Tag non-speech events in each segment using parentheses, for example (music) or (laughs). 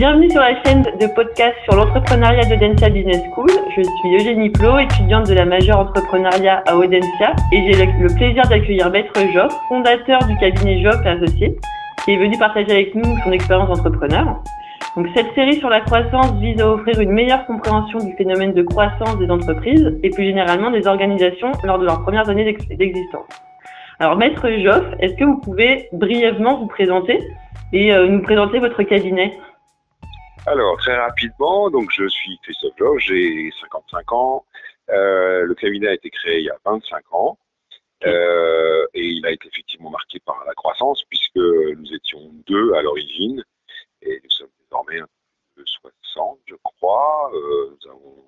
Bienvenue sur la chaîne de podcast sur l'entrepreneuriat d'Audencia Business School. Je suis Eugénie Plot, étudiante de la majeure entrepreneuriat à Audencia et j'ai le plaisir d'accueillir Maître Joff, fondateur du cabinet Joff Associé, qui est venu partager avec nous son expérience d'entrepreneur. Donc cette série sur la croissance vise à offrir une meilleure compréhension du phénomène de croissance des entreprises et plus généralement des organisations lors de leurs premières années d'existence. Alors Maître Joff, est-ce que vous pouvez brièvement vous présenter et euh, nous présenter votre cabinet? Alors, très rapidement, donc je suis Christophe Joff, j'ai 55 ans. Euh, le cabinet a été créé il y a 25 ans. Euh, et il a été effectivement marqué par la croissance puisque nous étions deux à l'origine et nous sommes désormais un peu 60, je crois. Euh, nous avons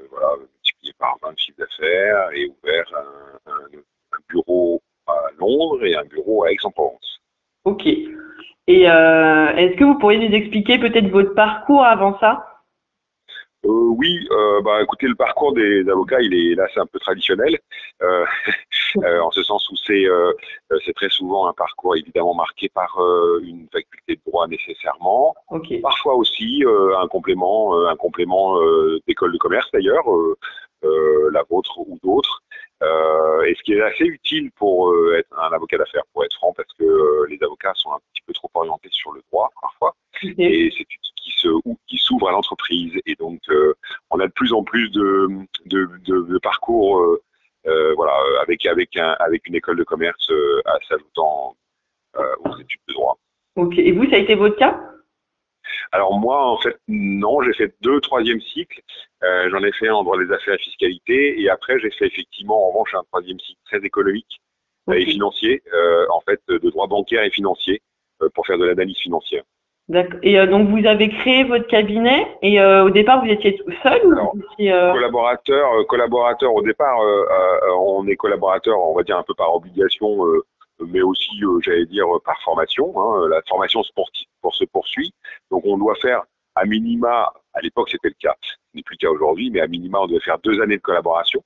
euh, voilà, multiplié par 20 chiffres d'affaires et ouvert un, un, un, bureau à Londres et un bureau à Aix-en-Provence. Ok. Et euh, est-ce que vous pourriez nous expliquer peut-être votre parcours avant ça? Euh, oui, euh, bah, écoutez, le parcours des avocats, il est là, c'est un peu traditionnel, euh, (laughs) en ce sens où c'est c'est très souvent un parcours évidemment marqué par une faculté de droit nécessairement, okay. parfois aussi un complément, un complément d'école de commerce d'ailleurs, la vôtre ou d'autres. Et ce qui est assez utile pour être un avocat d'affaires, pour être franc, parce que les avocats sont un petit peu trop orientés sur le droit parfois, okay. et c'est qui se qui s'ouvre à l'entreprise et donc euh, on a de plus en plus de de, de, de parcours euh, euh, voilà avec avec un avec une école de commerce à s'ajoutant aux études de droit. Ok et vous ça a été votre cas? Alors moi, en fait, non, j'ai fait deux troisième cycles. Euh, J'en ai fait un en droit des affaires et fiscalité, et après j'ai fait effectivement en revanche un troisième cycle très économique okay. et financier, euh, en fait, de droit bancaire et financier euh, pour faire de l'analyse financière. D'accord. Et euh, donc vous avez créé votre cabinet et euh, au départ vous étiez tout seul ou Alors, vous étiez, euh... collaborateur, euh, collaborateur au départ, euh, on est collaborateur, on va dire un peu par obligation, mais aussi j'allais dire par formation. Hein, la formation sportive pour se poursuit, donc on doit faire à minima, à l'époque c'était le cas, ce n'est plus le cas aujourd'hui, mais à minima on devait faire deux années de collaboration.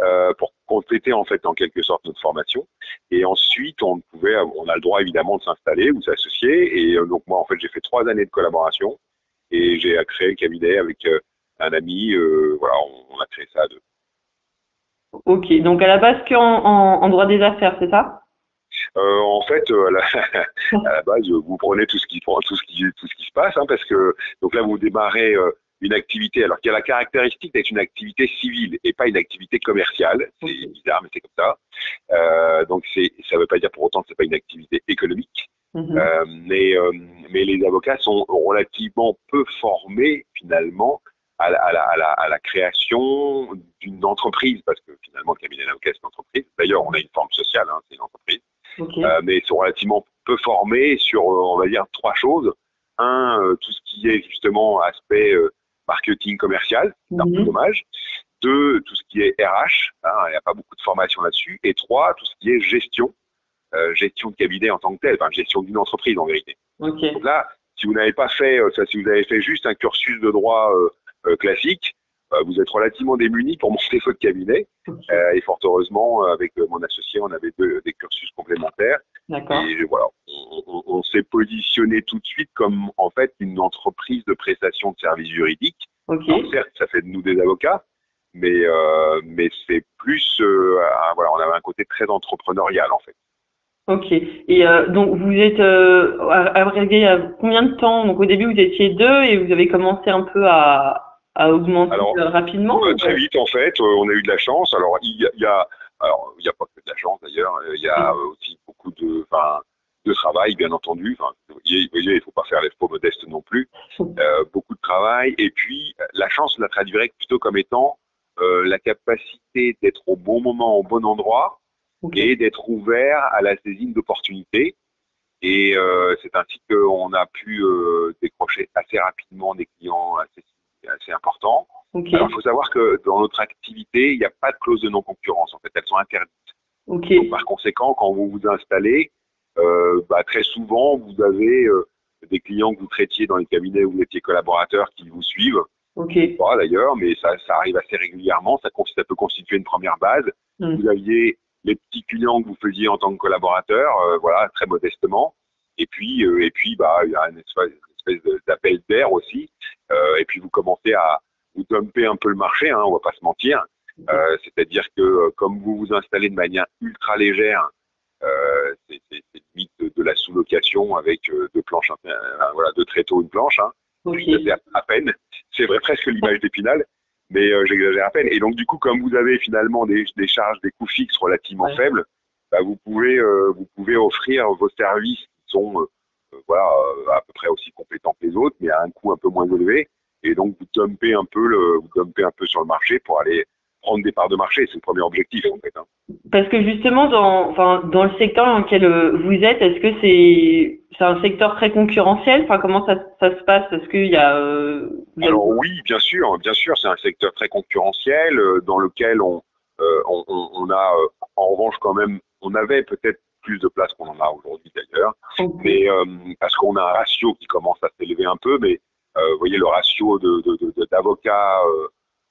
Euh, pour compléter en fait en quelque sorte notre formation. Et ensuite, on pouvait, on a le droit évidemment de s'installer ou s'associer. Et euh, donc moi, en fait, j'ai fait trois années de collaboration et j'ai créé le cabinet avec euh, un ami. Euh, voilà, on, on, a créé ça à deux. Ok, donc à la base qu'en en, en droit des affaires, c'est ça? Euh, en fait, euh, à, la, (laughs) à, la, base, vous prenez tout ce qui, tout ce qui, tout ce qui se passe, hein, parce que donc là, vous démarrez euh, une activité, alors qu'il y a la caractéristique d'être une activité civile et pas une activité commerciale. C'est bizarre, mais c'est comme ça. Euh, donc, ça ne veut pas dire pour autant que c'est pas une activité économique. Mhm. Mm -hmm. euh, mais, euh, mais les avocats sont relativement peu formés finalement à la, à la, à la, à la création d'une entreprise, parce que finalement, le cabinet d'avocat, c'est une entreprise. D'ailleurs, on a une forme sociale, hein, c'est une entreprise. Okay. Euh, mais ils sont relativement peu formés sur, on va dire, trois choses. Un, euh, tout ce qui est justement aspect euh, marketing commercial, c'est un Mhm. peu dommage. Deux, tout ce qui est RH, hein, il n'y a pas beaucoup de formation là-dessus. Et trois, tout ce qui est gestion, euh, gestion de cabinet en tant que tel, enfin gestion d'une entreprise en vérité. Okay. Donc là, si vous n'avez pas fait, euh, ça, si vous avez fait juste un cursus de droit euh, euh classique, euh, vous êtes relativement démunis pour monter votre cabinet. Euh, et fort heureusement, avec mon associé, on avait deux, des cursus complémentaires. Et voilà, on, on, on s'est positionné tout de suite comme en fait une entreprise de prestation de services juridiques. Okay. Certes, ça fait de nous des avocats, mais euh, mais c'est plus euh, un, voilà, on avait un côté très entrepreneurial en fait. Ok. Et euh, donc vous êtes euh, arrivé à combien de temps? Donc au début vous étiez deux et vous avez commencé un peu à, à augmenter Alors, rapidement. Euh, très vite en fait, euh, on a eu de la chance. Alors il y a, il y a alors il n'y a pas que de la chance d'ailleurs, il y a Mm. aussi beaucoup de enfin de travail bien entendu. Enfin, vous voyez, il faut pas faire les faux modestes non plus. Euh, beaucoup de travail et puis la chance on la traduirait plutôt comme étant euh, la capacité d'être au bon moment au bon endroit Okay. et d'être ouvert à la saisine d'opportunités. Et euh, c'est ainsi qu'on a pu euh, décrocher assez rapidement des clients assez, assez importants. Okay. Alors, il faut savoir que dans notre activité, il n'y a pas de clause de non-concurrence. En fait, elles sont interdites. Okay. Donc, par conséquent, quand vous vous installez, euh, bah, très souvent, vous avez euh, des clients que vous traitiez dans les cabinets où vous étiez collaborateur qui vous suivent. Ok. Pas d'ailleurs, mais ça, ça arrive assez régulièrement. Ça, ça peut constituer une première base. Mm. Vous aviez les petits clients que vous faisiez en tant que collaborateur, euh, voilà, très modestement. Et puis, et puis, bah, il y a une espèce, une espèce d'appel d'air aussi. et puis vous commencez à vous dumper un peu le marché, hein, on va pas se mentir. C'est-à-dire que comme vous vous installez de manière ultra légère, c'est limite de, la sous-location avec deux planches, voilà, deux tréteaux, une planche. Hein, à peine. C'est vrai presque l'image d'Épinal mais euh, j'exagère à peine. Et donc du coup, comme vous avez finalement des, des charges, des coûts fixes relativement faibles, bah, vous pouvez euh, vous pouvez offrir vos services qui sont euh, voilà à peu près aussi compétents que les autres, mais à un coût un peu moins élevé. Et donc vous dumpez un peu le vous dumpez un peu sur le marché pour aller prendre des parts de marché. C'est le premier objectif en fait. Hein. Parce que justement, dans, enfin, dans le secteur dans lequel euh, vous êtes, est-ce que c'est c'est un secteur très concurrentiel? Enfin, comment ça, ça se passe? Est-ce qu'il y a euh, Alors oui, bien sûr, bien sûr, c'est un secteur très concurrentiel euh, dans lequel on, on, on, a en revanche quand même, on avait peut-être plus de place qu'on en a aujourd'hui d'ailleurs, mais parce qu'on a un ratio qui commence à s'élever un peu, mais vous voyez le ratio de d'avocats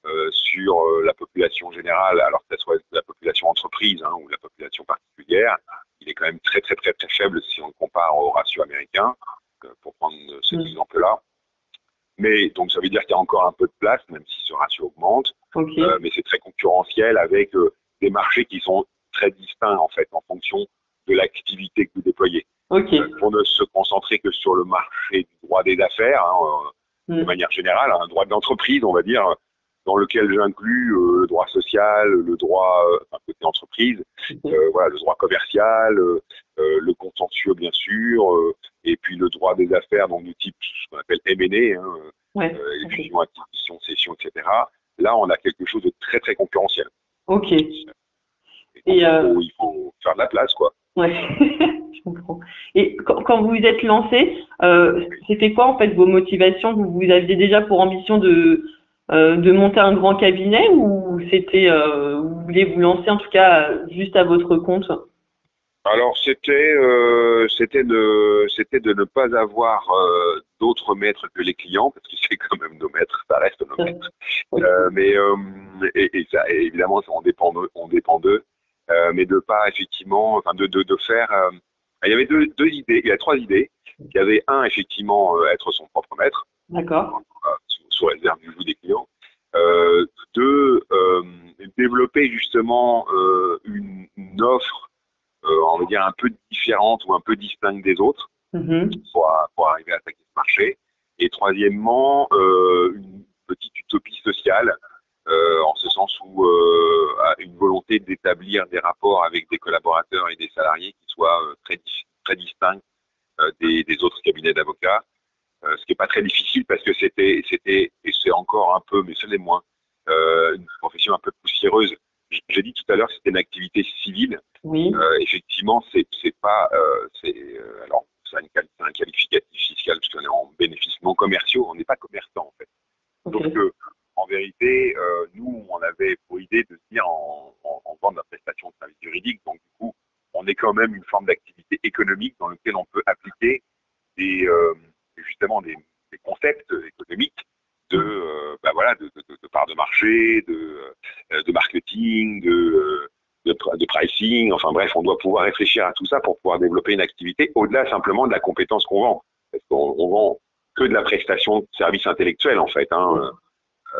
euh, sur euh, la population générale, alors que ce soit la population entreprise hein, ou la population particulière, il est quand même très très très très faible si on le compare au ratio américain, euh, pour prendre cet mm. exemple-là. Mais donc ça veut dire qu'il y a encore un peu de place, même si ce ratio augmente. mais c'est très concurrentiel avec des marchés qui sont très distincts en fait en fonction de l'activité que vous déployez. pour ne se concentrer que sur le marché du droit des affaires, hein, de mm. manière générale, un droit de l'entreprise, on va dire, dans lequel j'inclus euh, le droit social, le droit euh, enfin, côté entreprise, euh, voilà, le droit commercial, le contentieux bien sûr, et puis le droit des affaires, donc du type ce qu'on appelle M&A, hein, ouais, fusion, acquisition, cession, etc. Là, on a quelque chose de très très concurrentiel. Ok. Et, il, faut, faire de la place, quoi. Ouais, (laughs) je comprends. Et quand, quand vous vous êtes lancé, c'était quoi en fait vos motivations? Vous, vous aviez déjà pour ambition de euh, de monter un grand cabinet ou c'était euh, vous voulez vous lancer en tout cas juste à votre compte? Alors c'était euh, c'était de c'était de ne pas avoir d'autres maîtres que les clients parce que c'est quand même nos maîtres ça reste nos maîtres. Mais et, ça évidemment on dépend on dépend d'eux mais de pas effectivement enfin de de, de faire il y avait deux, deux idées il y a trois idées. Il y avait un effectivement être son propre maître. D'accord. Sous réserve du goût des clients, euh, de euh, développer justement euh, une, offre, on va dire un peu différente ou un peu distincte des autres mm-hmm. pour, arriver à attaquer ce marché. Et troisièmement, une petite utopie sociale, en ce sens où une volonté d'établir des rapports avec des collaborateurs et des salariés qui soient très, très distincts des, des, autres cabinets d'avocats euh, ce qui n'est pas très difficile parce que c'était, c'était et c'est encore un peu, mais ce n'est moins, euh, une profession un peu poussiéreuse. J'ai dit tout à l'heure que c'était une activité civile. Oui. Euh, effectivement, c'est, c'est pas, c'est alors c'est un, un, qualificatif fiscal parce qu'on est en bénéfices non commerciaux, on n'est pas commerçant en fait. Donc en vérité, nous, on avait pour idée de se dire en, en, de prestation de services juridiques, donc du coup, on est quand même une forme d'activité économique dans laquelle on peut appliquer des, justement des, concepts économiques de, euh, bah voilà, de, de, de, part de marché, de, euh, marketing, de, pricing. Enfin bref, on doit pouvoir réfléchir à tout ça pour pouvoir développer une activité au-delà simplement de la compétence qu'on vend. Parce qu'on on vend que de la prestation de services intellectuels en fait. Hein.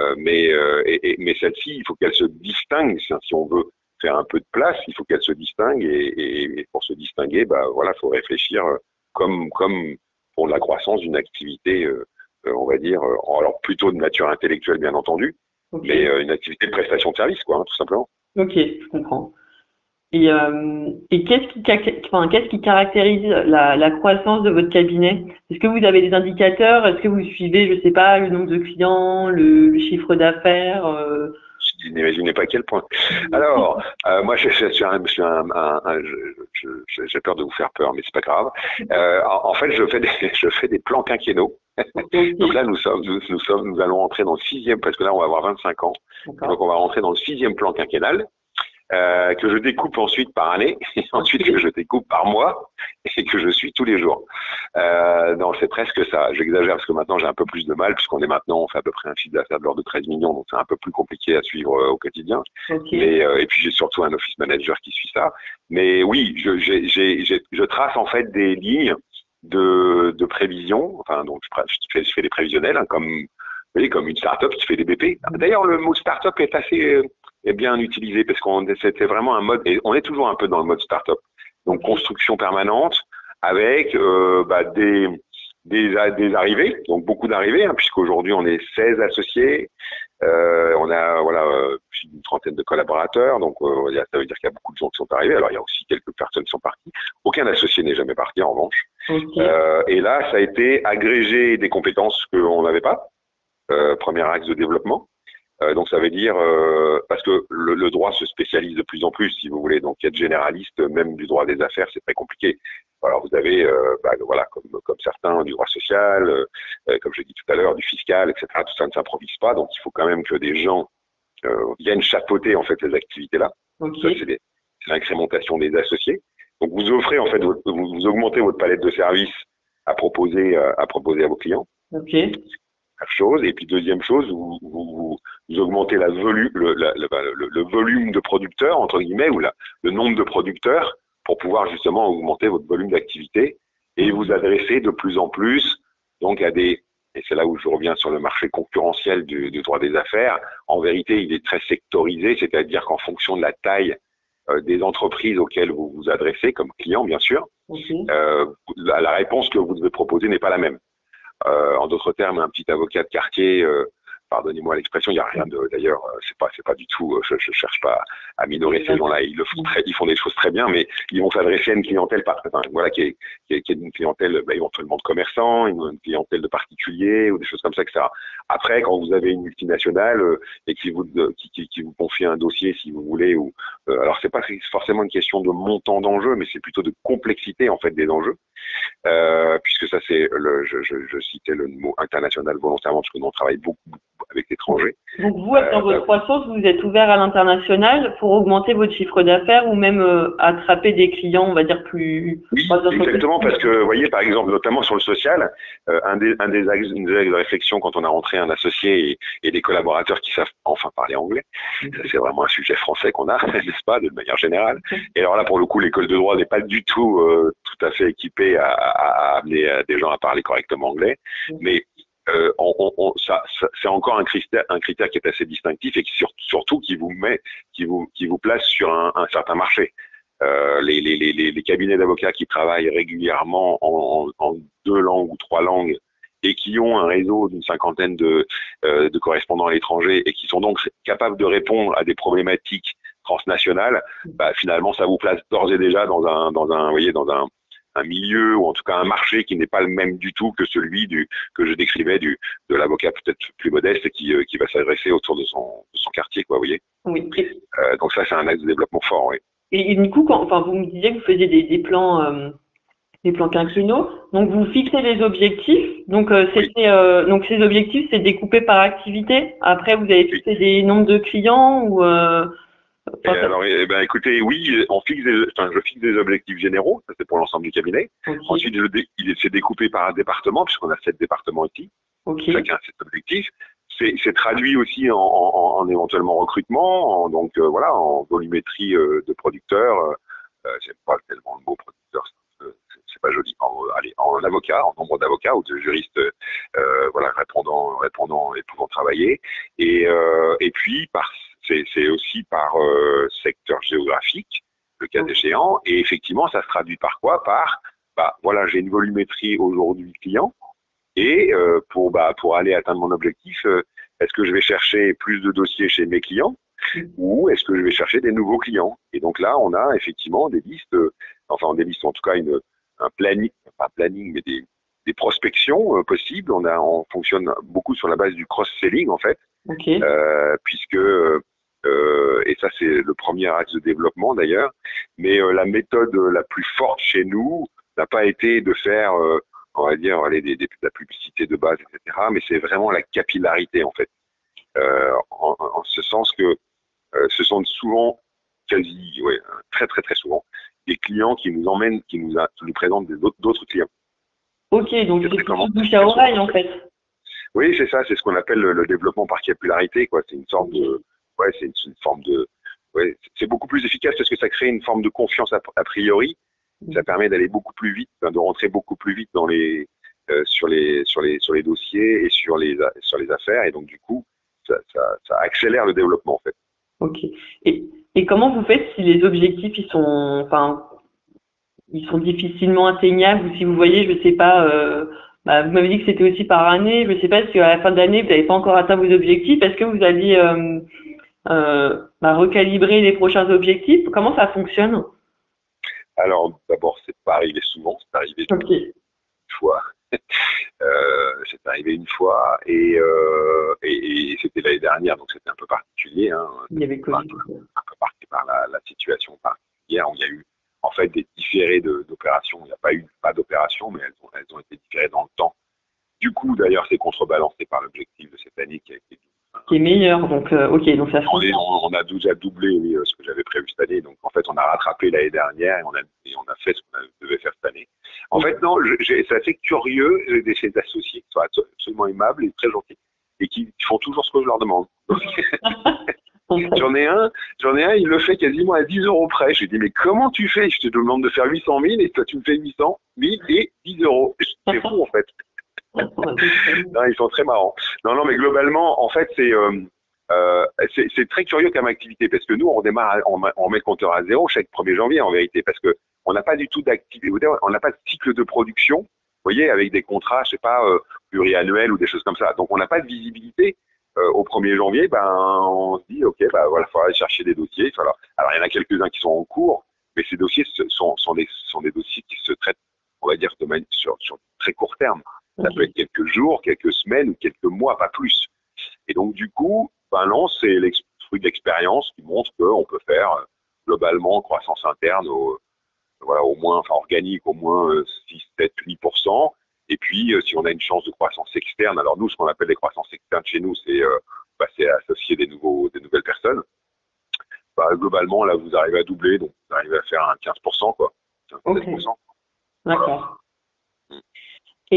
Euh, mais et, mais celle-ci, il faut qu'elle se distingue. Si on veut faire un peu de place, il faut qu'elle se distingue. Et, et, pour se distinguer, bah voilà, faut réfléchir comme comme pour la croissance d'une activité, euh, euh, on va dire, euh, alors plutôt de nature intellectuelle bien entendu, mais une activité de prestation de service, quoi, hein, tout simplement. Ok, je comprends. Et, et qu'est-ce qui, caractérise la, la, croissance de votre cabinet? Est-ce que vous avez des indicateurs? Est-ce que vous suivez, je sais pas, le nombre de clients, le, chiffre d'affaires vous n'imaginez pas à quel point. Alors, euh, moi, je, je, suis un, je suis un, un, j'ai peur de vous faire peur, mais c'est pas grave. Euh, en, fait, je fais des, je fais des plans quinquennaux. donc là, nous sommes, nous, nous, sommes, nous allons entrer dans le sixième, parce que là, on va avoir 25 ans. Donc, on va rentrer dans le sixième plan quinquennal. Euh, que je découpe ensuite par année, (laughs) et ensuite que je découpe par mois, et que je suis tous les jours. Euh, non, c'est presque ça. J'exagère parce que maintenant j'ai un peu plus de mal, puisqu'on est maintenant, on fait à peu près un chiffre d'affaires de l'ordre de 13 millions, donc c'est un peu plus compliqué à suivre euh, au quotidien. Mais, et puis j'ai surtout un office manager qui suit ça. Mais oui, je, trace en fait des lignes de, de prévision. Enfin, donc je, fais, je fais des prévisionnels, hein, comme vous voyez, comme une start-up qui fait des BP. D'ailleurs, le mot start-up est assez est bien utilisé parce qu'on c'était vraiment un mode et on est toujours un peu dans le mode start-up. Donc construction permanente avec euh, bah, des, des, des arrivées, donc beaucoup d'arrivées, hein, puisqu'aujourd'hui on est 16 associés, euh, on a voilà euh, une trentaine de collaborateurs, donc euh, ça veut dire qu'il y a beaucoup de gens qui sont arrivés. Alors il y a aussi quelques personnes qui sont parties. Aucun associé n'est jamais parti en revanche. Euh, et là, ça a été agrégé des compétences qu'on n'avait pas. Euh, premier axe de développement. Euh, donc ça veut dire euh, parce que le, droit se spécialise de plus en plus, si vous voulez. Donc de généralistes, même du droit des affaires, c'est très compliqué. Alors vous avez, euh, bah, voilà, comme, comme certains du droit social, comme j'ai dit tout à l'heure, du fiscal, etc. Tout ça ne s'improvise pas. Donc il faut quand même que des gens viennent chapeauter en fait les activités là. Okay. C'est l'incrémentation des associés. Donc vous offrez en fait, vous, vous, augmentez votre palette de services à proposer à proposer à vos clients. Okay chose. Et puis deuxième chose, vous, vous, augmentez la volu le, le, le, volume de producteurs, entre guillemets, ou la, le nombre de producteurs pour pouvoir justement augmenter votre volume d'activité et vous adresser de plus en plus donc à des et c'est là où je reviens sur le marché concurrentiel du, du, droit des affaires. En vérité, il est très sectorisé, c'est-à-dire qu'en fonction de la taille euh, des entreprises auxquelles vous vous adressez comme client, bien sûr, euh, la, la, réponse que vous devez proposer n'est pas la même. Euh, en d'autres termes, un petit avocat de quartier pardonnez-moi l'expression, il n'y a rien de, d'ailleurs, euh, c'est pas, c'est pas du tout, je, je cherche pas à minorer ces gens-là, ils le font très, ils font des choses très bien, mais ils vont s'adresser à une clientèle, voilà, qui est, qui est, qui est une clientèle, bah, éventuellement de commerçants, une, clientèle de particuliers ou des choses comme ça, etc. Après, quand vous avez une multinationale et qui vous, qui, vous confie un dossier, si vous voulez, ou, alors c'est pas forcément une question de montant d'enjeu, mais c'est plutôt de complexité, en fait, des enjeux. Euh, puisque ça c'est le, je, je, je, citais le mot international volontairement parce que nous on travaille beaucoup, avec l'étranger. Donc vous, dans votre euh, croissance, vous êtes ouvert à l'international pour augmenter votre chiffre d'affaires ou même euh, attraper des clients, on va dire plus. Oui, exactement, parce que vous voyez, par exemple, notamment sur le social, euh, un des, un des axes, une des axes de réflexion quand on a rentré un associé et, et des collaborateurs qui savent enfin parler anglais, mm-hmm. c'est vraiment un sujet français qu'on a, (laughs) n'est-ce pas, de manière générale. Et alors là, pour le coup, l'école de droit n'est pas du tout tout à fait équipée à, à, à amener des gens à parler correctement anglais, mm-hmm. mais euh, on, on, ça, ça c'est encore un critère, un critère qui est assez distinctif et qui surtout qui vous met, qui vous, qui vous place sur un, un certain marché. Euh, les, les, les, les, cabinets d'avocats qui travaillent régulièrement en, en, deux langues ou trois langues et qui ont un réseau d'une cinquantaine de, euh, de correspondants à l'étranger et qui sont donc capables de répondre à des problématiques transnationales, bah, finalement, ça vous place d'ores et déjà dans un, dans un, vous voyez, dans un, un milieu ou en tout cas un marché qui n'est pas le même du tout que celui du que je décrivais du de l'avocat peut-être plus modeste qui euh, qui va s'adresser autour de son de son quartier quoi vous voyez? Oui. Euh, donc ça c'est un axe de développement fort oui. Et, du coup quand enfin vous me disiez que vous faisiez des, des plans euh, des plans quinquennaux. Donc vous fixez les objectifs. Donc euh, c'était donc ces objectifs c'est découpé par activité. Après vous avez fixé des nombres de clients ou et alors, eh ben, écoutez, oui, on fixe des, enfin, je fixe des objectifs généraux, ça c'est pour l'ensemble du cabinet. Ensuite, je, il s'est découpé par un département, puisqu'on a sept départements ici. Chacun a sept objectifs. C'est traduit aussi en, en, en, éventuellement recrutement, en, donc euh, voilà, en volumétrie euh, de producteurs. Euh, euh c'est pas tellement le mot producteur, c'est pas joli. En, allez, en avocat, en nombre d'avocats ou de juristes, voilà, répondant, répondant et pouvant travailler. Et, et puis par c'est aussi par euh, secteur géographique, le cas échéant. Et effectivement, ça se traduit par quoi? Par, bah, voilà, j'ai une volumétrie aujourd'hui client. Et euh, pour, bah, pour aller atteindre mon objectif, euh, est-ce que je vais chercher plus de dossiers chez mes clients? Ou est-ce que je vais chercher des nouveaux clients? Et donc là, on a effectivement des listes, enfin des listes, en tout cas une, un planning, pas planning, mais des, des prospections possibles. On a, on fonctionne beaucoup sur la base du cross-selling en fait, euh, puisque euh, et ça, c'est le premier axe de développement d'ailleurs. Mais euh, la méthode la plus forte chez nous n'a pas été de faire, euh, on va dire, de la publicité de base, etc. Mais c'est vraiment la capillarité en fait. En, en, ce sens que ce sont souvent, quasi, ouais, très très très souvent, des clients qui nous emmènent, qui nous, a, qui nous présentent d'autres clients. Ok, donc c'est bouche à oreille en fait. Oui, c'est ça, c'est ce qu'on appelle le, le, développement par capillarité, quoi. C'est une sorte de, ouais, c'est une, forme de, ouais, c'est beaucoup plus efficace parce que ça crée une forme de confiance a, priori. Ça permet d'aller beaucoup plus vite, de rentrer beaucoup plus vite dans les euh, sur les sur les sur les dossiers et sur les sur les affaires. Et donc du coup ça, ça, ça accélère le développement en fait. Ok. Et, et comment vous faites si les objectifs ils sont enfin ils sont difficilement atteignables ou si vous voyez je sais pas euh, bah, vous m'avez dit que c'était aussi par année. Je sais pas si à la fin d'année vous n'avez pas encore atteint vos objectifs. Est-ce que vous allez euh, bah, recalibrer les prochains objectifs comment ça fonctionne? Alors d'abord c'est pas arrivé souvent c'est arrivé une fois (laughs) euh, c'est arrivé une fois et, euh, et, et c'était l'année dernière, donc c'était un peu particulier. Hein, il y avait Covid. Un peu, un peu marqué par la, la, situation particulière. il y a eu en fait des différés d'opérations. Il n'y a pas eu pas d'opération, mais elles ont, elles ont été différées dans le temps. Du coup, d'ailleurs, c'est contrebalancé par l'objectif de cette année qui a été qui est meilleur. Donc, euh, ok, donc ça on, est, on, on, a déjà doublé oui, ce que j'avais prévu cette année. Donc, en fait, on a rattrapé l'année dernière et on a, et on a fait ce qu'on devait faire cette année. En fait, non, c'est assez curieux. J'ai des associés qui sont absolument aimables et très gentils et qui font toujours ce que je leur demande. (laughs) j'en ai un, j'en ai un, il le fait quasiment à 10 euros près. Je lui dis, mais comment tu fais? Je te demande de faire 800 000 et toi tu me fais 800 000 et 10 euros. C'est fou en fait. Non, ils sont très marrants. Non, non, mais globalement, en fait, c'est euh, euh, c'est très curieux comme activité parce que nous, on démarre, on, met le compteur à zéro chaque 1er janvier en vérité parce que on n'a pas du tout d'activité, on n'a pas de cycle de production, vous voyez, avec des contrats, je sais pas, euh, pluriannuels ou des choses comme ça. Donc, on n'a pas de visibilité. Euh, au 1er janvier, ben, on se dit, OK, ben, voilà, il faudra aller chercher des dossiers. Alors, il y en a quelques-uns qui sont en cours, mais ces dossiers sont, sont, des, sont des dossiers qui se traitent, on va dire, sur, sur très court terme. Ça peut être quelques jours, quelques semaines ou quelques mois, pas plus. Et donc, du coup, ben non, c'est le fruit de l'expérience qui montre qu'on peut faire euh, globalement croissance interne au, voilà, au moins, enfin organique, au moins 6, 7, 8%. Et puis, euh, si on a une chance de croissance externe, alors nous, ce qu'on appelle les croissances externes chez nous, c'est euh, bah, associer des, nouveaux, des nouvelles personnes. Bah, globalement, là, vous arrivez à doubler, donc vous arrivez à faire un 15%, quoi. 15%. D'accord.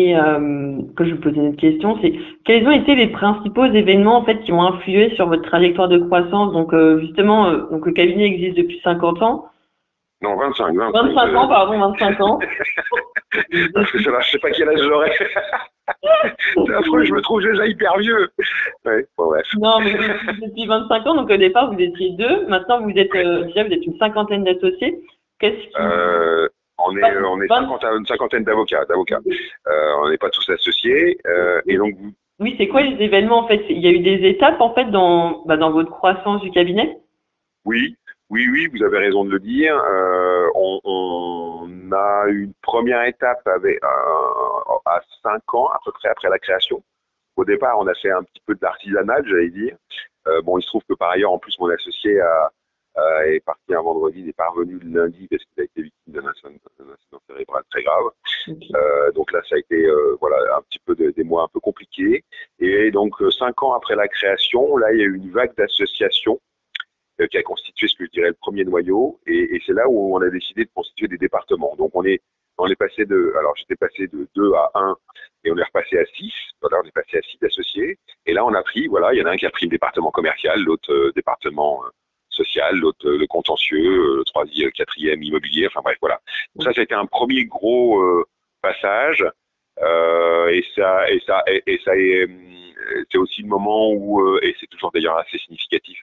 Et euh, que je vous posais une autre question, c'est quels ont été les principaux événements en fait qui ont influé sur votre trajectoire de croissance? Donc euh, justement, euh, donc le cabinet existe depuis 50 ans. Non, 25. 25, 25 ans, pardon, 25 ans. (laughs) Parce que je sais pas quel âge j'aurai. (laughs) c'est affreux, je me trouve déjà hyper vieux. Ouais, bon, bref. Non, mais depuis 25 ans, donc au départ vous étiez deux, maintenant vous êtes déjà vous êtes une cinquantaine d'associés. Qu'est-ce qui on est, on est une cinquantaine d'avocats. d'avocats. Euh, on n'est pas tous associés. Euh, et donc vous... Oui, c'est quoi les événements en fait? Il y a eu des étapes en fait dans, bah, dans votre croissance du cabinet? Oui, oui, oui, vous avez raison de le dire. Euh, on, on, a une première étape avec, à cinq ans à peu près après la création. Au départ, on a fait un petit peu d'artisanal, j'allais dire. Bon, il se trouve que par ailleurs, en plus, mon associé a, est parti un vendredi, il n'est pas revenu le lundi parce qu'il a été victime d'un très grave. Euh, donc là, ça a été euh, voilà un petit peu de, des mois un peu compliqués. Et donc euh, cinq ans après la création, là, il y a eu une vague d'associations euh, qui a constitué ce que je dirais le premier noyau. Et, et c'est là où on a décidé de constituer des départements. Donc on est on est passé de, alors j'étais passé de 2 à 1 et on est repassé à 6. Voilà, on est passé à 6 associés. Et là, on a pris, voilà, il y en a un qui a pris le département commercial, l'autre département social, l'autre le contentieux, euh, le troisième, quatrième immobilier, enfin bref, voilà. Donc ça, c'était un premier gros euh, passage. Euh, et ça, et ça, et, ça, c'est aussi le moment où, et c'est toujours d'ailleurs assez significatif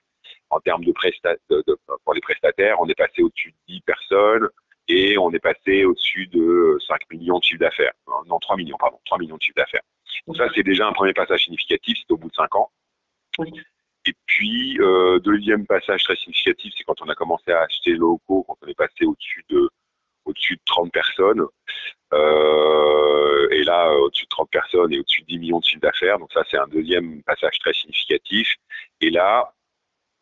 en termes de, prestat, de, pour les prestataires, on est passé au-dessus de 10 personnes et on est passé au-dessus de 5 millions de chiffres d'affaires. Non, 3 millions, pardon, 3 millions de chiffres d'affaires. Donc ça, c'est déjà un premier passage significatif, c'est au bout de 5 ans. Et puis, euh, deuxième passage très significatif, c'est quand on a commencé à acheter locaux, quand on est passé au-dessus de au-dessus de 30 personnes. Euh, et là, au-dessus de 30 personnes et au-dessus de 10 millions de chiffres d'affaires. Donc ça, c'est un deuxième passage très significatif. Et là,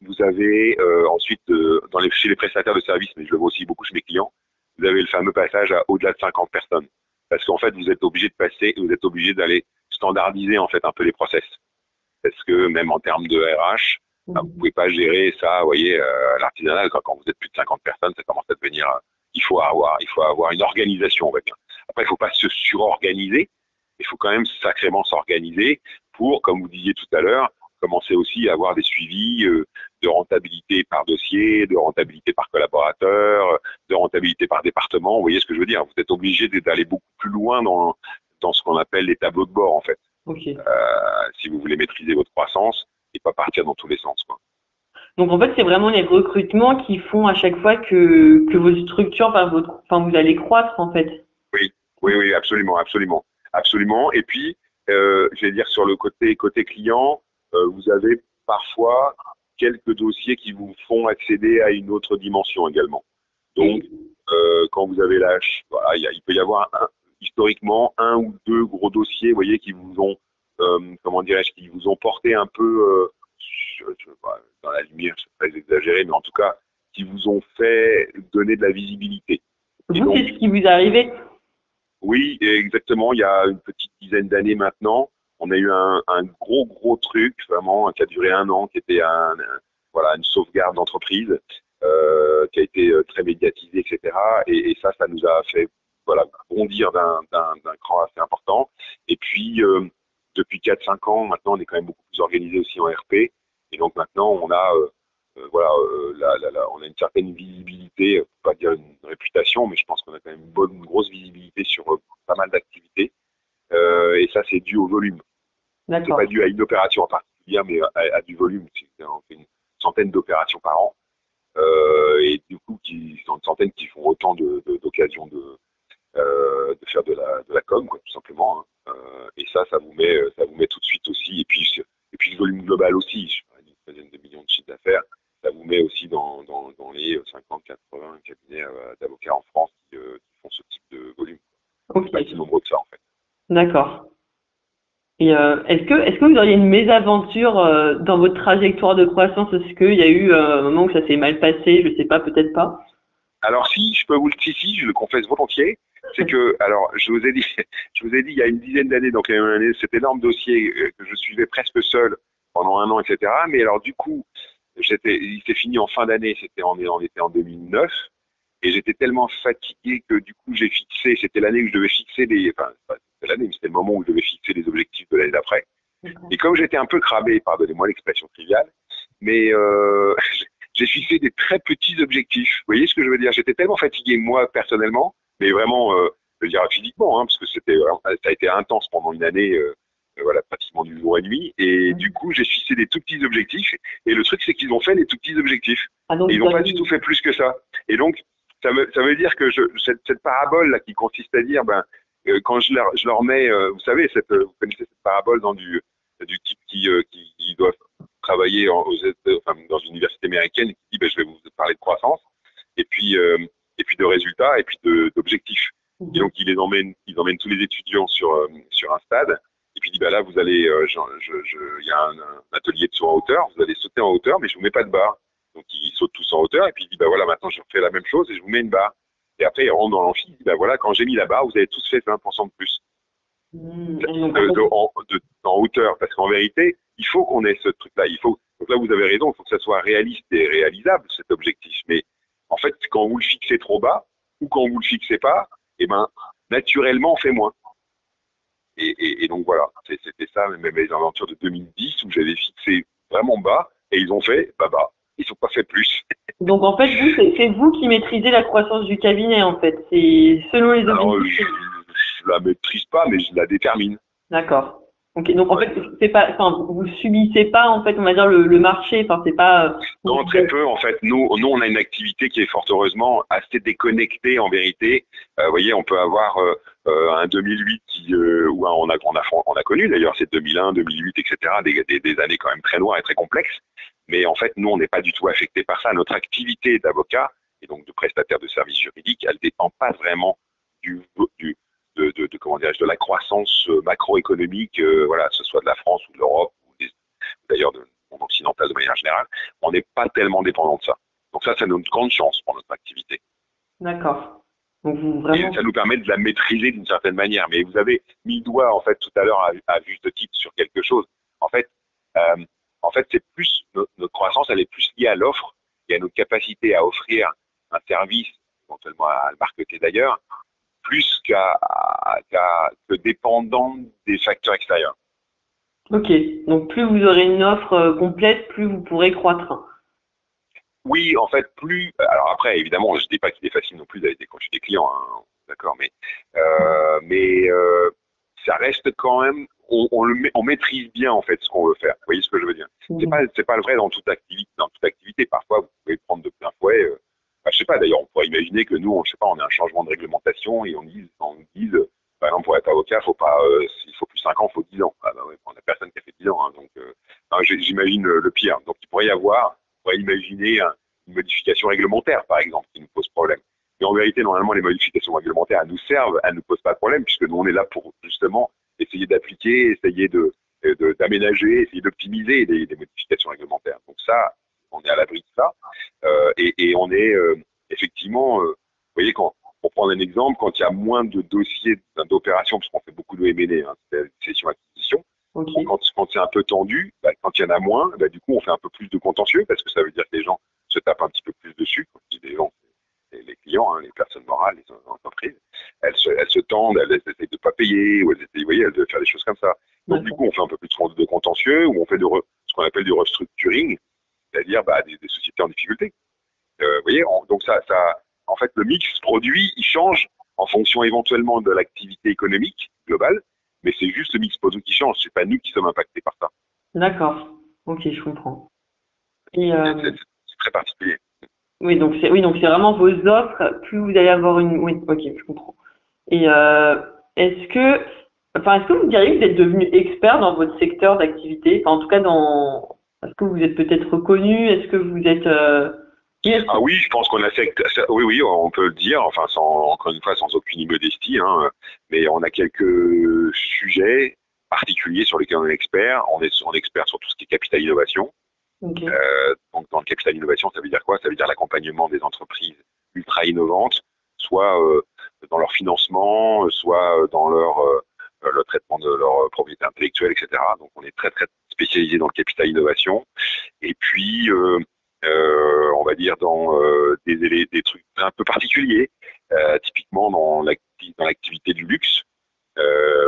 vous avez euh, ensuite, euh, chez les prestataires de services, mais je le vois aussi beaucoup chez mes clients, vous avez le fameux passage à au-delà de 50 personnes. Parce qu'en fait, vous êtes obligé de passer, vous êtes obligé d'aller standardiser en fait un peu les process parce que même en termes de RH, vous bah, vous pouvez pas gérer ça, vous voyez, euh, l'artisanal, quand, vous êtes plus de 50 personnes, ça commence à devenir, euh, il faut avoir, il faut avoir une organisation, on va dire. Après, il faut pas se surorganiser, il faut quand même sacrément s'organiser pour, comme vous disiez tout à l'heure, commencer aussi à avoir des suivis de rentabilité par dossier, de rentabilité par collaborateur, de rentabilité par département. Vous voyez ce que je veux dire? Vous êtes obligé d'aller beaucoup plus loin dans, dans ce qu'on appelle les tableaux de bord, en fait. Euh, si vous voulez maîtriser votre croissance et pas partir dans tous les sens. Quoi. Donc en fait, c'est vraiment les recrutements qui font à chaque fois que, que votre structure, enfin, votre, enfin, vous allez croître en fait. Oui, oui, oui, absolument, absolument, absolument. Et puis, euh, je vais dire sur le côté côté client, euh, vous avez parfois quelques dossiers qui vous font accéder à une autre dimension également. Donc, euh, quand vous avez l'âge, voilà, il peut y avoir historiquement un ou deux gros dossiers, vous voyez, qui vous ont, euh, comment dirais-je, qui vous ont porté un peu euh, dans la lumière, c'est pas exagéré, mais en tout cas, qui vous ont fait donner de la visibilité. Vous, c'est ce qui vous est arrivé? Oui, exactement. Il y a une petite dizaine d'années maintenant, on a eu un, gros gros truc vraiment qui a duré un an, qui était un, voilà une sauvegarde d'entreprise, euh, qui a été euh, très médiatisé, etc. Et, ça, ça nous a fait voilà bondir d'un cran assez important. Et puis euh, depuis 4-5 ans, maintenant, on est quand même beaucoup plus organisé aussi en RP. Et donc maintenant, on a voilà, on a une certaine visibilité, pas dire une réputation, mais je pense qu'on a quand même une bonne, grosse visibilité sur pas mal d'activités. et ça, c'est dû au volume. C'est pas dû à une opération en particulier, mais à, du volume. On fait une centaine d'opérations par an. Euh, et du coup, qui sont une centaine qui font autant d'occasions de, euh, de, faire de la, de la com, quoi, tout simplement. Hein. Euh, et ça, ça vous met, ça vous met tout de suite aussi. Et puis, et puis le volume global aussi, une quinzaine de millions de chiffres d'affaires, ça vous met aussi dans, dans, dans les 50, 80 cabinets d'avocats en France qui, font ce type de volume. Okay. Pas si nombreux que ça, en fait. D'accord. Et euh, est-ce que est-ce que vous auriez une mésaventure euh, dans votre trajectoire de croissance? Est-ce qu'il y a eu euh, un moment où ça s'est mal passé? Je sais pas, peut-être pas. Alors si, je peux vous le si, si, je le confesse volontiers. C'est que, alors, je vous ai dit, (laughs) je vous ai dit il y a une dizaine d'années, donc il y a une année, cet énorme dossier que je suivais presque seul pendant un an, etc. Mais alors du coup, j'étais, il s'est fini en fin d'année, c'était en, on était en 2009, et j'étais tellement fatigué que du coup j'ai fixé, c'était l'année où je devais fixer les, enfin, c'était l'année, c'était le moment où je devais fixer les objectifs de l'année d'après. Et comme j'étais un peu crabé, pardonnez-moi l'expression triviale, mais euh, (laughs) j'ai fixé des très petits objectifs. Vous voyez ce que je veux dire? J'étais tellement fatigué moi personnellement, mais vraiment, euh, je veux dire physiquement, hein, parce que c'était, ça a été intense pendant une année, euh, voilà, pratiquement du jour et nuit. Et du coup, j'ai fixé des tout petits objectifs. Et le truc, c'est qu'ils ont fait des tout petits objectifs. Ah, et ils n'ont pas du tout fait plus que ça. Et donc, ça veut, ça veut dire que je, cette, cette parabole là qui consiste à dire, ben, euh, quand je leur, je leur mets, euh, vous savez, cette, euh, vous connaissez cette parabole dans du, du type qui, qui, qui doit travailler en, aux, enfin, dans une université américaine qui dit, ben, je vais vous parler de croissance, et puis, et puis de résultats, et puis d'objectifs. Et donc, il les emmène, ils emmènent tous les étudiants sur, sur un stade, et puis il dit, bah là, vous allez, il je, je, y a un, atelier de saut en hauteur, vous allez sauter en hauteur, mais je vous mets pas de barre. Donc, ils sautent tous en hauteur, et puis il dit, bah voilà, maintenant, je refais la même chose, et je vous mets une barre. Et après, il rentre dans l'amphi, ben voilà, quand j'ai mis la barre, vous avez tous fait 20% de plus. Mmh, en, hauteur. Parce qu'en vérité, il faut qu'on ait ce truc-là. Il faut, donc là, vous avez raison, il faut que ça soit réaliste et réalisable, cet objectif. Mais en fait, quand vous le fixez trop bas, ou quand vous le fixez pas, eh ben, naturellement, on fait moins. Et, donc voilà, c'était ça, même les aventures de 2010 où j'avais fixé vraiment bas, et ils ont fait bah bas ils n'ont pas fait plus. (laughs) Donc en fait, vous, c'est vous qui maîtrisez la croissance du cabinet en fait. C'est selon les objectifs. Je, ne la maîtrise pas, mais je la détermine. D'accord. Donc en fait, c'est pas, enfin, vous subissez pas en fait, on va dire le, marché. Enfin, c'est pas. Euh, non, très peu en fait. Nous, nous, on a une activité qui est fort heureusement assez déconnectée en vérité. Euh, vous voyez, on peut avoir euh, un 2008 qui, où on a, on a, on a connu d'ailleurs, c'est 2001, 2008, etc. Des, des, des, années quand même très noires et très complexes. Mais en fait, nous, on n'est pas du tout affecté par ça. Notre activité d'avocat et donc de prestataire de services juridiques, elle dépend pas vraiment du, du de, de, de, comment de la croissance euh, macroéconomique, euh, voilà, que ce soit de la France ou de l'Europe ou d'ailleurs de monde occidental de manière générale. On n'est pas tellement dépendant de ça. Donc ça, c'est notre grande chance pour notre activité. D'accord. Vraiment... ça nous permet de la maîtriser d'une certaine manière. Mais vous avez mis le doigt en fait tout à l'heure à, à juste titre sur quelque chose. En fait, euh, en fait, c'est plus notre, croissance, elle est plus liée à l'offre et à notre capacité à offrir un service, éventuellement à le marketer d'ailleurs, plus qu'à que dépendant des facteurs extérieurs. Ok, donc plus vous aurez une offre euh, complète, plus vous pourrez croître. Oui, en fait, plus. Alors après, évidemment, je ne dis pas qu'il est facile non plus d'aller décrocher des clients, hein, d'accord, mais euh, mais euh, ça reste quand même. On, on, le, on, maîtrise bien en fait ce qu'on veut faire. Vous voyez ce que je veux dire? C'est pas c'est pas le vrai dans toute activité. Dans toute activité, parfois vous pouvez prendre de plein fouet. Euh, bah, je sais pas. D'ailleurs, on pourrait imaginer que nous, on, je sais pas, on a un changement de réglementation et on dise, on dise, par exemple, pour être avocat, faut pas, euh, il faut plus 5 ans, il faut 10 ans. Ah bah on a personne qui a fait 10 ans, hein, donc euh, j'imagine le pire. Donc il pourrait y avoir on pourrait imaginer un, une modification réglementaire, par exemple, qui nous pose problème. Mais en vérité, normalement, les modifications réglementaires, elles nous servent, elles ne nous posent pas de problème, puisque nous, on est là pour justement essayer d'appliquer, essayer de d'aménager, essayer d'optimiser les, les, modifications réglementaires. Donc ça, on est à l'abri de ça. Euh, et, et, on est euh, effectivement, euh, vous voyez, quand, pour prendre un exemple, quand il y a moins de dossiers d'opérations, parce qu'on fait beaucoup de M&A, hein, session-acquisition, okay. quand, quand c'est un peu tendu, bah, quand il y en a moins, bah, du coup, on fait un peu plus de contentieux, parce que ça veut dire que les gens se tapent un petit peu plus dessus. Quand je dis les gens, les clients, hein, les personnes morales, les entreprises, elles se, elles se tendent, elles essayent de ne pas payer, ou elles essayent, vous voyez, elles doivent faire des choses comme ça. Donc, du coup, on fait un peu plus de contentieux, ou on fait de re, ce qu'on appelle du restructuring, c'est-à-dire bah, des, des, sociétés en difficulté. Euh, vous voyez, on, donc ça, ça, en fait, le mix produit, il change en fonction éventuellement de l'activité économique globale, mais c'est juste le mix produit qui change, c'est pas nous qui sommes impactés par ça. D'accord. Ok, je comprends. Euh... C'est très particulier. Oui, donc c'est oui, donc c'est vraiment vos offres. Plus vous allez avoir une, oui, ok, je comprends. Et euh, est-ce que, enfin, est-ce que vous diriez que vous êtes devenu expert dans votre secteur d'activité, enfin, en tout cas dans, est-ce que vous êtes peut-être reconnu, est-ce que vous êtes euh, ah oui, je pense qu'on a fait, oui, oui, on peut le dire, enfin, sans, encore une fois, sans aucune modestie, hein, mais on a quelques sujets particuliers sur lesquels on est expert. On est, on est expert sur tout ce qui est capital innovation. Okay. Euh, donc, dans le capital innovation, ça veut dire quoi? Ça veut dire l'accompagnement des entreprises ultra innovantes, soit euh, dans leur financement, soit dans leur euh, le traitement de leur propriété intellectuelle, etc. Donc, on est très, très spécialisé dans le capital innovation. Et puis, euh, euh, on va dire dans euh, des, des, trucs un peu particuliers, typiquement dans l'activité du luxe.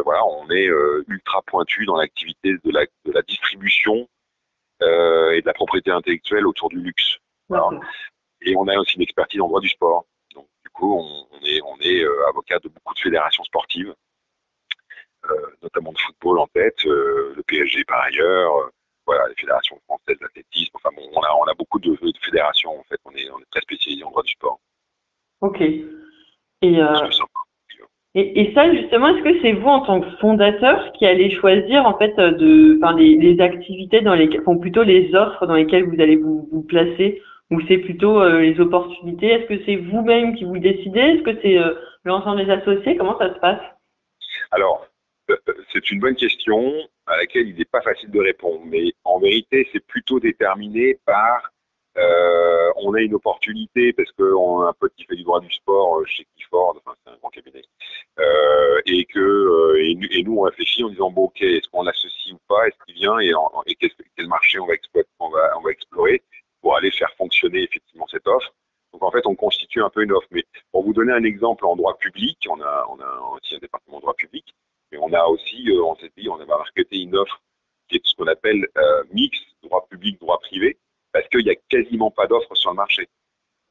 voilà, on est ultra pointu dans l'activité de la, de la distribution et de la propriété intellectuelle autour du luxe. Et on a aussi une expertise en droit du sport. Donc du coup, on, on est, on est avocat de beaucoup de fédérations sportives, notamment de football en tête, le PSG par ailleurs voilà, les fédérations françaises d'athlétisme. Enfin bon, on a, on a beaucoup de, de, fédérations en fait. On est, on est très spécialisé en droit du sport. Ok. Et, euh, et, et, ça justement, est-ce que c'est vous en tant que fondateur qui allez choisir en fait de, enfin les, les activités dans lesquelles, enfin plutôt les offres dans lesquelles vous allez vous, vous placer, ou c'est plutôt euh, les opportunités? Est-ce que c'est vous-même qui vous décidez? Est-ce que c'est euh, l'ensemble des associés? Comment ça se passe? Alors, euh, c'est une bonne question à laquelle il n'est pas facile de répondre, mais en vérité, c'est plutôt déterminé par euh, on a une opportunité parce qu'on a un pote qui fait du droit du sport euh, chez Clifford, enfin c'est un grand cabinet, euh, et que euh, et, nous on réfléchit en disant bon ok est-ce qu'on l'associe ou pas, est-ce qu'il vient et, quel, marché on va explorer pour aller faire fonctionner effectivement cette offre. Donc en fait on constitue un peu une offre. Mais pour vous donner un exemple en droit public, on a on a aussi un département de droit public mais on a aussi, euh, s'est dit, on va marketer une offre qui est ce qu'on appelle euh, mix, droit public, droit privé, parce qu'il n'y a quasiment pas d'offres sur le marché.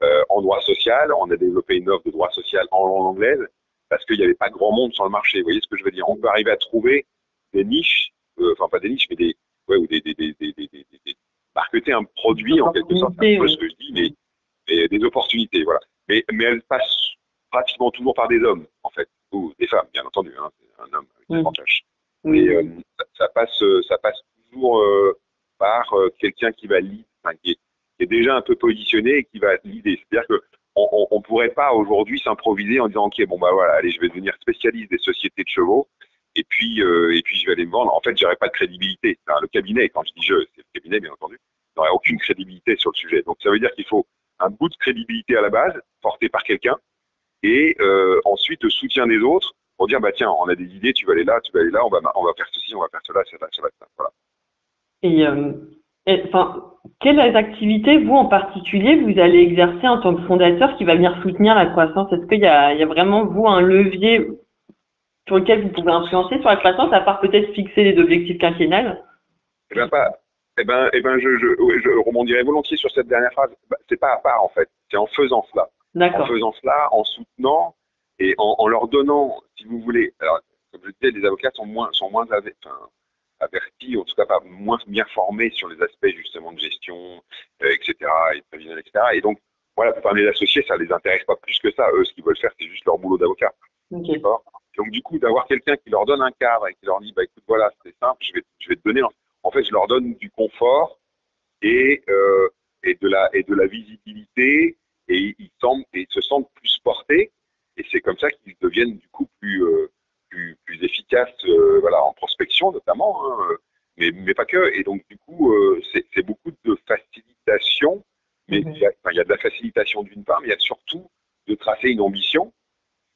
Euh, en droit social, on a développé une offre de droit social en langue anglaise, parce qu'il n'y avait pas grand monde sur le marché. Vous voyez ce que je veux dire? On peut arriver à trouver des niches, euh, enfin pas des niches, mais des, ouais, ou des, des, des, des, des, des, des marketer un produit en quelque sorte, c'est un peu ce que je dis, mais, mais des opportunités, voilà. Mais, mais elles passent pratiquement toujours par des hommes, en fait, ou des femmes, bien entendu. Hein un homme avec oui. tâches. Oui. Et euh, ça, ça, passe, ça passe toujours euh, par euh, quelqu'un qui va lead, enfin, qui, est, qui, est, déjà un peu positionné et qui va leader. C'est-à-dire que on, on, pourrait pas aujourd'hui s'improviser en disant ok bon bah voilà allez je vais devenir spécialiste des sociétés de chevaux et puis euh, et puis je vais aller me vendre. En fait j'aurais pas de crédibilité. Enfin, le cabinet quand je dis je c'est le cabinet bien entendu n'aurait aucune crédibilité sur le sujet. Donc ça veut dire qu'il faut un bout de crédibilité à la base porté par quelqu'un et euh, ensuite le soutien des autres pour dire bah tiens, on a des idées, tu vas aller là, tu vas aller là, on va on va faire ceci, on va faire cela, cela, cela, cela voilà. Et, euh, et enfin, quelles activités vous en particulier vous allez exercer en tant que fondateur qui va venir soutenir la croissance? Est-ce qu'il y a, il y a vraiment vous un levier sur lequel vous pouvez influencer sur la croissance, à part peut-être fixer les objectifs quinquennales? Eh bien, pas. Eh ben, eh ben, je, je, je rebondirai volontiers sur cette dernière phrase. Bah, c'est pas à part en fait, c'est en faisant cela. En faisant cela, en soutenant et en, en, leur donnant, si vous voulez. Alors, comme je disais, les avocats sont moins, sont moins avertis, en tout cas pas moins bien formés sur les aspects justement de gestion, euh, etc., et de prévision, etc. Et donc, voilà, la plupart des associés, ça les intéresse pas plus que ça. Eux, ce qu'ils veulent faire, c'est juste leur boulot d'avocat. Donc, du coup, d'avoir quelqu'un qui leur donne un cadre et qui leur dit, bah, écoute, voilà, c'est simple, je vais, je vais te donner. En fait, je leur donne du confort et, euh, et, de, la, et de la visibilité et ils, semblent, et se sentent plus portés. Et c'est comme ça qu'ils deviennent, du coup, plus, euh, plus, plus efficaces euh, voilà, en prospection, notamment, hein, mais, mais pas que. Et donc, du coup, euh, c'est beaucoup de facilitation. Mais mhm. il, y a, enfin, il y a de la facilitation d'une part, mais il y a surtout de tracer une ambition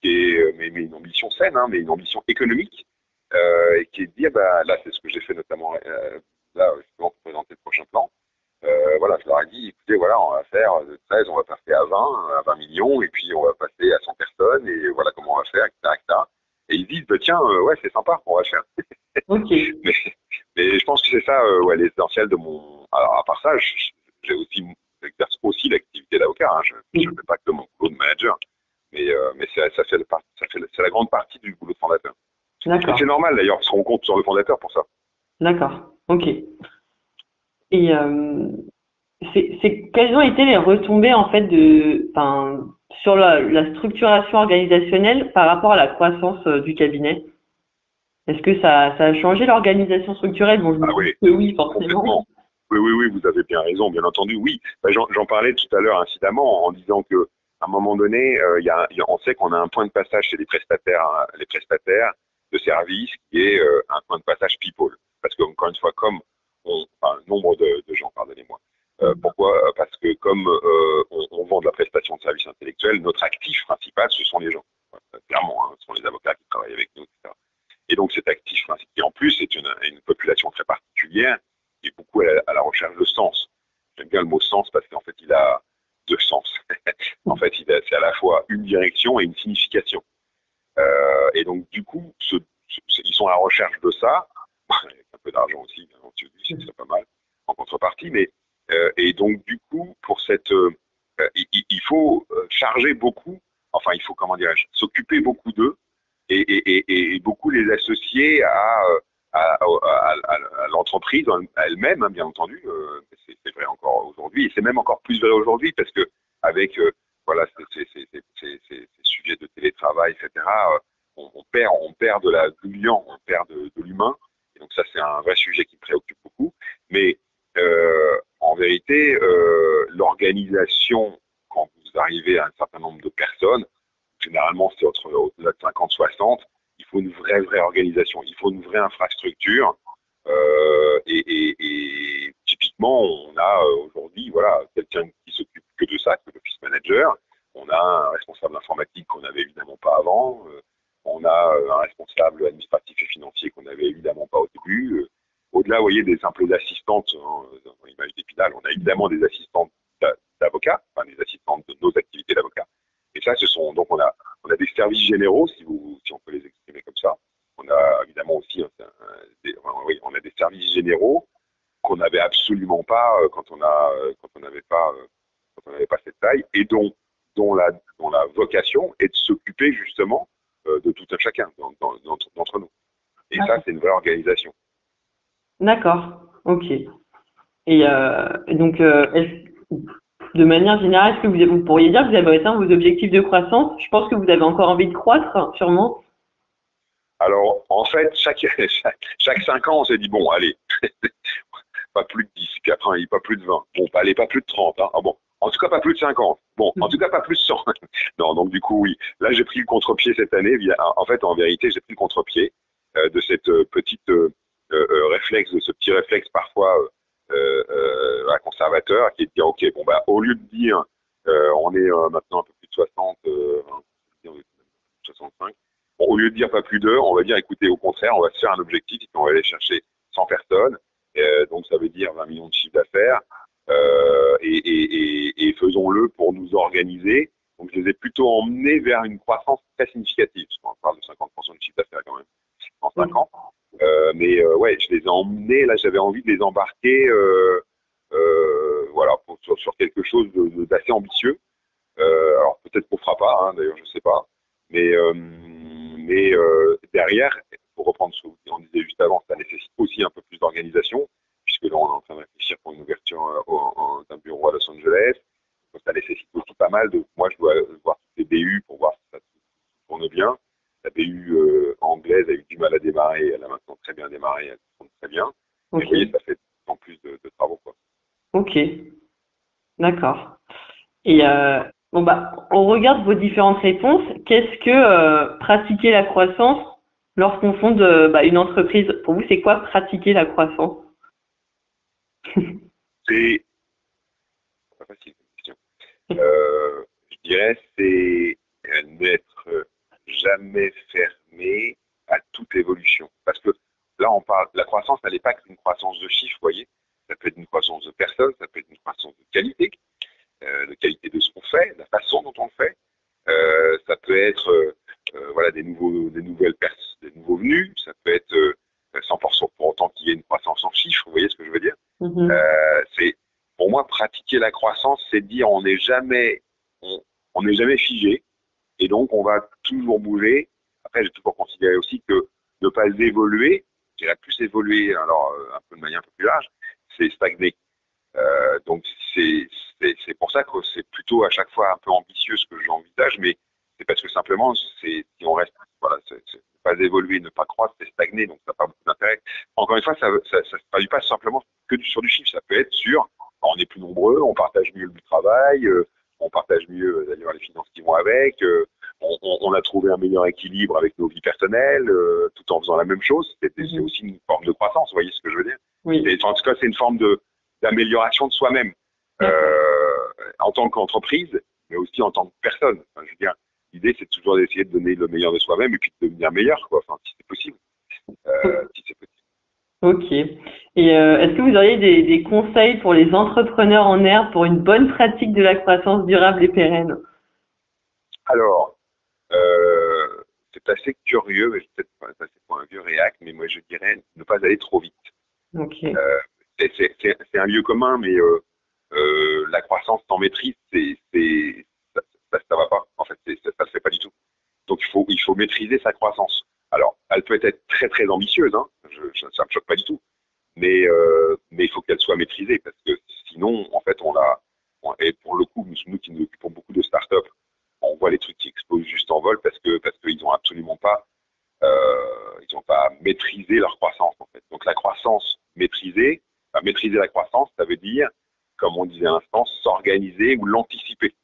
euh, mais, une ambition saine, hein, mais une ambition économique, euh, et qui est de dire, bah, là, c'est ce que j'ai fait notamment euh, là, justement, pour présenter le prochain plan. Voilà, je leur ai dit, écoutez, voilà, on va faire de 13, on va passer à 20, à 20 millions, et puis on va passer à 100 personnes, et voilà comment on va faire, etc. Et ils disent, bah, tiens, ouais, c'est sympa, on va faire. (laughs) mais, mais, je pense que c'est ça ouais, l'essentiel de mon. Alors, à part ça, j'ai aussi, j'exerce aussi l'activité d'avocat. Hein. Je ne fais pas que mon boulot de manager. Mais, euh, mais ça, fait, ça fait c'est la grande partie du boulot de fondateur. D'accord. C'est normal d'ailleurs, parce qu'on compte sur le fondateur pour ça. D'accord, ok. Et euh, c'est, quelles ont été les retombées en fait de, sur la, structuration organisationnelle par rapport à la croissance euh, du cabinet? Est-ce que ça, ça, a changé l'organisation structurelle? Bon, je ah oui, oui, forcément. Oui, oui, oui, vous avez bien raison, bien entendu, oui. Ben, j'en, parlais tout à l'heure incidemment en disant que à un moment donné, euh, y a, on sait qu'on a un point de passage chez les prestataires, hein, les prestataires de services qui est euh, un point de passage people. Parce que encore une fois, comme on, enfin, nombre de, gens, pardonnez-moi. Euh, pourquoi? Parce que comme euh, on, vend de la prestation de services intellectuels, notre actif principal, ce sont les gens. Clairement, hein, ce sont les avocats qui travaillent avec nous, etc. Et donc cet actif principal, qui en plus est une, population très particulière, qui est beaucoup à la, recherche de sens. J'aime bien le mot sens parce qu'en fait, il a, de sens. (laughs) en fait, c'est à la fois une direction et une signification. Euh, et donc, du coup, ils sont à la recherche de ça, peu d'argent aussi, bien entendu, c'est pas mal, en contrepartie. Mais, euh, et donc, du coup, pour cette, euh, il, faut charger beaucoup, enfin, il faut, comment dirais-je, s'occuper beaucoup d'eux et, et, et, beaucoup les associer à, à, à, l'entreprise elle-même, hein, bien entendu. Euh, c'est vrai encore aujourd'hui, et c'est même encore plus vrai aujourd'hui parce que avec euh, voilà ces, sujets de télétravail, etc. Euh, on, perd, on perd de la de on perd de, l'humain. C'est un vrai sujet qui me préoccupe beaucoup. Mais en vérité, l'organisation, quand vous arrivez à un certain nombre de personnes, généralement c'est au-delà de 50-60, il faut une vraie, vraie organisation, il faut une vraie infrastructure. Euh, et, typiquement, on a euh, aujourd'hui voilà, quelqu'un qui s'occupe que de ça, que l'office manager. On a un responsable informatique qu'on n'avait évidemment pas avant. Euh, on a euh, un responsable administratif et financier qu'on n'avait évidemment pas au début. Au-delà, vous voyez, des simples assistantes, hein, d'Épidal, on a évidemment des assistantes d'avocats, enfin des assistantes de nos activités d'avocats. Et ça, ce sont donc on a on a des services généraux, si vous si on peut les exprimer comme ça. On a évidemment aussi des, oui, on a des services généraux qu'on n'avait absolument pas euh, quand on a euh, quand on n'avait pas euh, quand on n'avait pas cette taille et dont dont la dont la vocation est de s'occuper justement de tout un chacun d'entre nous. Et ça, c'est une vraie organisation. D'accord. Ok. Et euh, donc, euh, de manière générale, est-ce que vous, pourriez dire que vous avez atteint vos objectifs de croissance? Je pense que vous avez encore envie de croître, sûrement. Alors, en fait, chaque, (laughs) chaque, 5 ans, on s'est dit, bon, allez, (laughs) pas plus de 10, puis après, pas plus de 20. Bon, allez, pas plus de 30. Hein. Ah bon, en tout cas, pas plus de 50. Bon, en tout cas, pas plus de 100. (laughs) non, donc du coup, oui. Là, j'ai pris le contre-pied cette année. En fait, en vérité, j'ai pris le contre-pied euh, de cette petite réflexe, de ce petit réflexe parfois euh, euh, conservateur qui est de dire ok bon bah au lieu de dire euh, on est maintenant un peu plus de 60 65 bon, au lieu de dire pas plus d'heures on va dire écoutez au contraire on va se faire un objectif et on va aller chercher 100 personnes donc ça veut dire 20 millions de chiffres d'affaires et, et faisons-le pour nous organiser. Donc je les ai plutôt emmenés vers une croissance très significative, parce qu'on parle de 50% de chiffre d'affaires quand même en 5 ans. Euh, mais euh, ouais, je les ai emmenés, là j'avais envie de les embarquer euh, voilà, sur, sur, quelque chose d'assez ambitieux. Alors peut-être qu'on fera pas, hein, d'ailleurs je sais pas. Mais, mais derrière, pour reprendre ce qu'on disait juste avant, ça nécessite aussi un peu plus d'organisation, puisque là on est en train de réfléchir pour une ouverture d'un bureau à Los Angeles. Donc ça nécessite aussi pas mal de. Moi je dois voir toutes les BU pour voir si ça tourne bien. La BU euh, anglaise a eu du mal à démarrer, elle a maintenant très bien démarré, elle tourne très bien. Okay. vous voyez, ça fait en plus de, de travaux. Quoi. Ok, d'accord. Et euh, bon bah, on regarde vos différentes réponses. Qu'est-ce que euh, pratiquer la croissance lorsqu'on fonde bah, une entreprise? Pour vous, c'est quoi pratiquer la croissance? (laughs) C'est pas facile question. Je dirais c'est n'être jamais fermé à toute évolution. Parce que là, on parle, la croissance, elle n'est pas qu'une croissance de chiffres, vous voyez. Ça peut être une croissance de personnes, ça peut être une croissance de qualité, euh, de qualité de ce qu'on fait, la façon dont on le fait. Euh, ça peut être euh, voilà des nouveaux, des nouvelles personnes, des nouveaux venus. Ça peut être 100% pour autant qu'il y ait une croissance en chiffres. Vous voyez ce que je veux dire mm-hmm. C'est pour moi pratiquer la croissance, c'est dire on n'est jamais on n'est jamais figé. Et donc, on va toujours bouger. Après, j'ai toujours considéré aussi que ne pas évoluer, je dirais plus évoluer, alors euh, un peu de manière un peu plus large, c'est stagner. Euh, donc, c'est pour ça que c'est plutôt à chaque fois un peu ambitieux ce que j'envisage, mais c'est parce que simplement, si on reste, voilà, c'est pas évoluer, ne pas croître, c'est stagner, donc ça n'a pas beaucoup d'intérêt. Encore une fois, ça ne se traduit pas simplement que sur du chiffre, ça peut être sur, on est plus nombreux, on partage mieux le travail, euh, on partage mieux euh, d'ailleurs les finances qui vont avec, euh, on, on, a trouvé un meilleur équilibre avec nos vies personnelles, euh, tout en faisant la même chose. C'est mhm. aussi une forme de croissance, vous voyez ce que je veux dire? Oui. Et, En tout cas, c'est une forme de d'amélioration de soi-même en tant qu'entreprise, mais aussi en tant que personne. Enfin, je veux dire, l'idée c'est toujours d'essayer de donner le meilleur de soi-même et puis de devenir meilleur, quoi. Enfin, si c'est possible. si c'est possible. Ok. Et euh, est-ce que vous auriez des, des, conseils pour les entrepreneurs en herbe pour une bonne pratique de la croissance durable et pérenne? Alors, euh, c'est assez curieux, mais peut-être pour un vieux réac, mais moi je dirais ne pas aller trop vite. Ok. Euh, c'est un lieu commun, mais la croissance sans maîtrise, c'est ça, ça, ça, va pas. En fait, ça, ça se fait pas du tout. Donc il faut il faut maîtriser sa croissance. Alors, elle peut être très très ambitieuse, hein. ça me choque pas du tout, mais euh, mais il faut qu'elle soit maîtrisée parce que sinon, en fait, on a et pour le coup, nous, nous qui nous occupons beaucoup de startups, on voit les trucs qui explosent juste en vol parce que parce qu'ils ont absolument pas euh, ils pas maîtrisé leur croissance. Donc la croissance maîtrisée, maîtriser la croissance, ça veut dire, comme on disait à l'instant, s'organiser ou l'anticiper.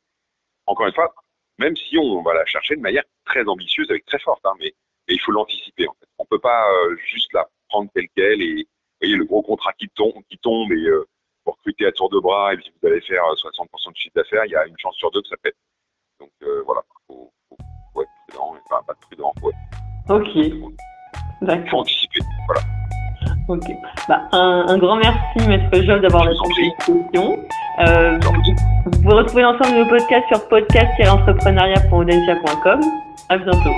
Encore une fois, même si on va la chercher de manière très ambitieuse, avec très forte, hein, mais et il faut l'anticiper. En fait. On peut pas euh, juste la prendre telle quelle et voyez le gros contrat qui tombe, qui tombe et euh, pour recruter à tour de bras et puis vous allez faire 60% il y a une chance sur deux que ça pète. Donc euh, voilà, faut, faut, faut, être prudent, enfin pas prudent, faut Ok. D'accord. Il faut anticiper, voilà. Ok. Bah, un, un, grand merci, Maître Job, d'avoir répondu à cette question. Euh, vous pouvez retrouver l'ensemble de nos podcasts sur podcast-entrepreneuriat.audencia.com. À bientôt.